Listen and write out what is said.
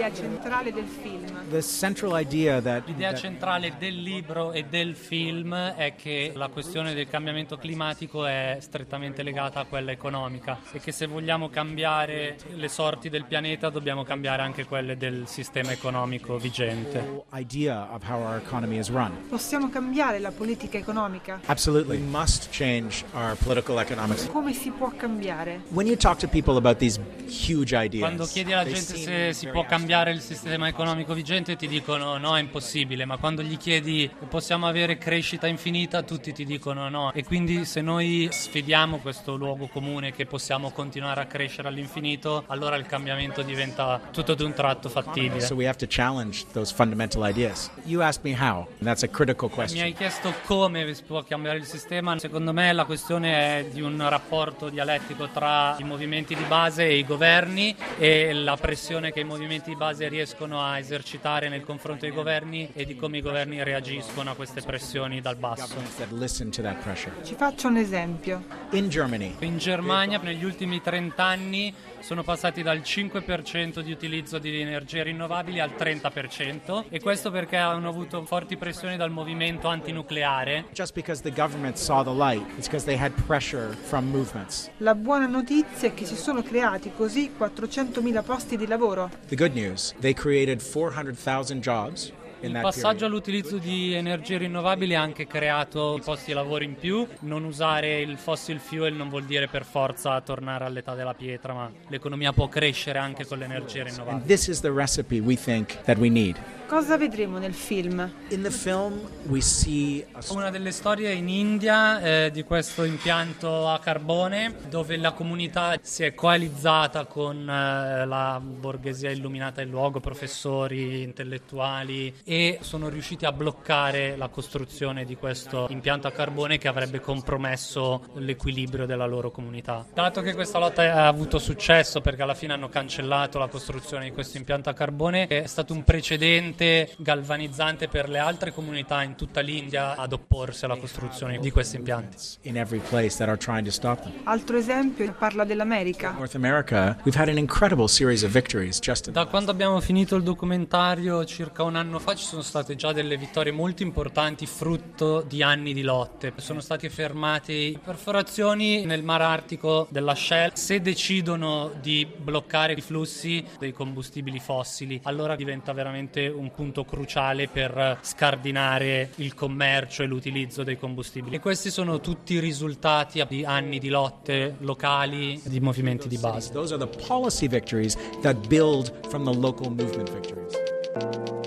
L'idea centrale del film? L'idea centrale del libro e del film è che la questione del cambiamento climatico è strettamente legata a quella economica e che se vogliamo cambiare le sorti del pianeta dobbiamo cambiare anche quelle del sistema economico vigente. Possiamo cambiare la politica economica? Absolutely. We must change our political economics. Come si può cambiare? When you talk to people about these huge ideas, Quando chiedi alla gente se si può cambiare il sistema economico vigente ti dicono no, è impossibile, ma quando gli chiedi possiamo avere crescita infinita tutti ti dicono no e quindi se noi sfidiamo questo luogo comune che possiamo continuare a crescere all'infinito, allora il cambiamento diventa tutto d'un tratto fattibile. So we have to challenge those fundamental ideas. You ask me how, and that's a critical question. Mi hai chiesto come si può cambiare il sistema, secondo me la questione è di un rapporto dialettico tra i movimenti di base e i governi e la pressione che i movimenti di base riescono a esercitare nel confronto dei governi e di come i governi reagiscono a queste pressioni dal basso. Ci faccio un esempio. In, Germany. In Germania negli ultimi 30 anni sono passati dal 5% di utilizzo di energie rinnovabili al 30% e questo perché hanno avuto forti pressioni dal movimento antinucleare. La buona notizia è che si sono creati così 400.000 posti di lavoro. The good news, they created 400,000 jobs il passaggio all'utilizzo di energie rinnovabili ha anche creato posti di lavoro in più. Non usare il fossil fuel non vuol dire per forza tornare all'età della pietra, ma l'economia può crescere anche con le energie rinnovabili. This is the recipe we think that we need. Cosa vedremo nel film? Film Una delle storie in India eh, di questo impianto a carbone dove la comunità si è coalizzata con eh, la borghesia illuminata del luogo, professori, intellettuali e sono riusciti a bloccare la costruzione di questo impianto a carbone che avrebbe compromesso l'equilibrio della loro comunità. Dato che questa lotta ha avuto successo perché alla fine hanno cancellato la costruzione di questo impianto a carbone, è stato un precedente galvanizzante per le altre comunità in tutta l'India ad opporsi alla costruzione di questi impianti. Altro esempio parla dell'America. Da quando abbiamo finito il documentario circa un anno fa ci sono state già delle vittorie molto importanti frutto di anni di lotte. Sono state fermate perforazioni nel Mar Artico della Shell. Se decidono di bloccare i flussi dei combustibili fossili, allora diventa veramente un punto cruciale per scardinare il commercio e l'utilizzo dei combustibili. E questi sono tutti i risultati di anni di lotte locali di movimenti di base. Those are the policy victories that build from the local movement victories.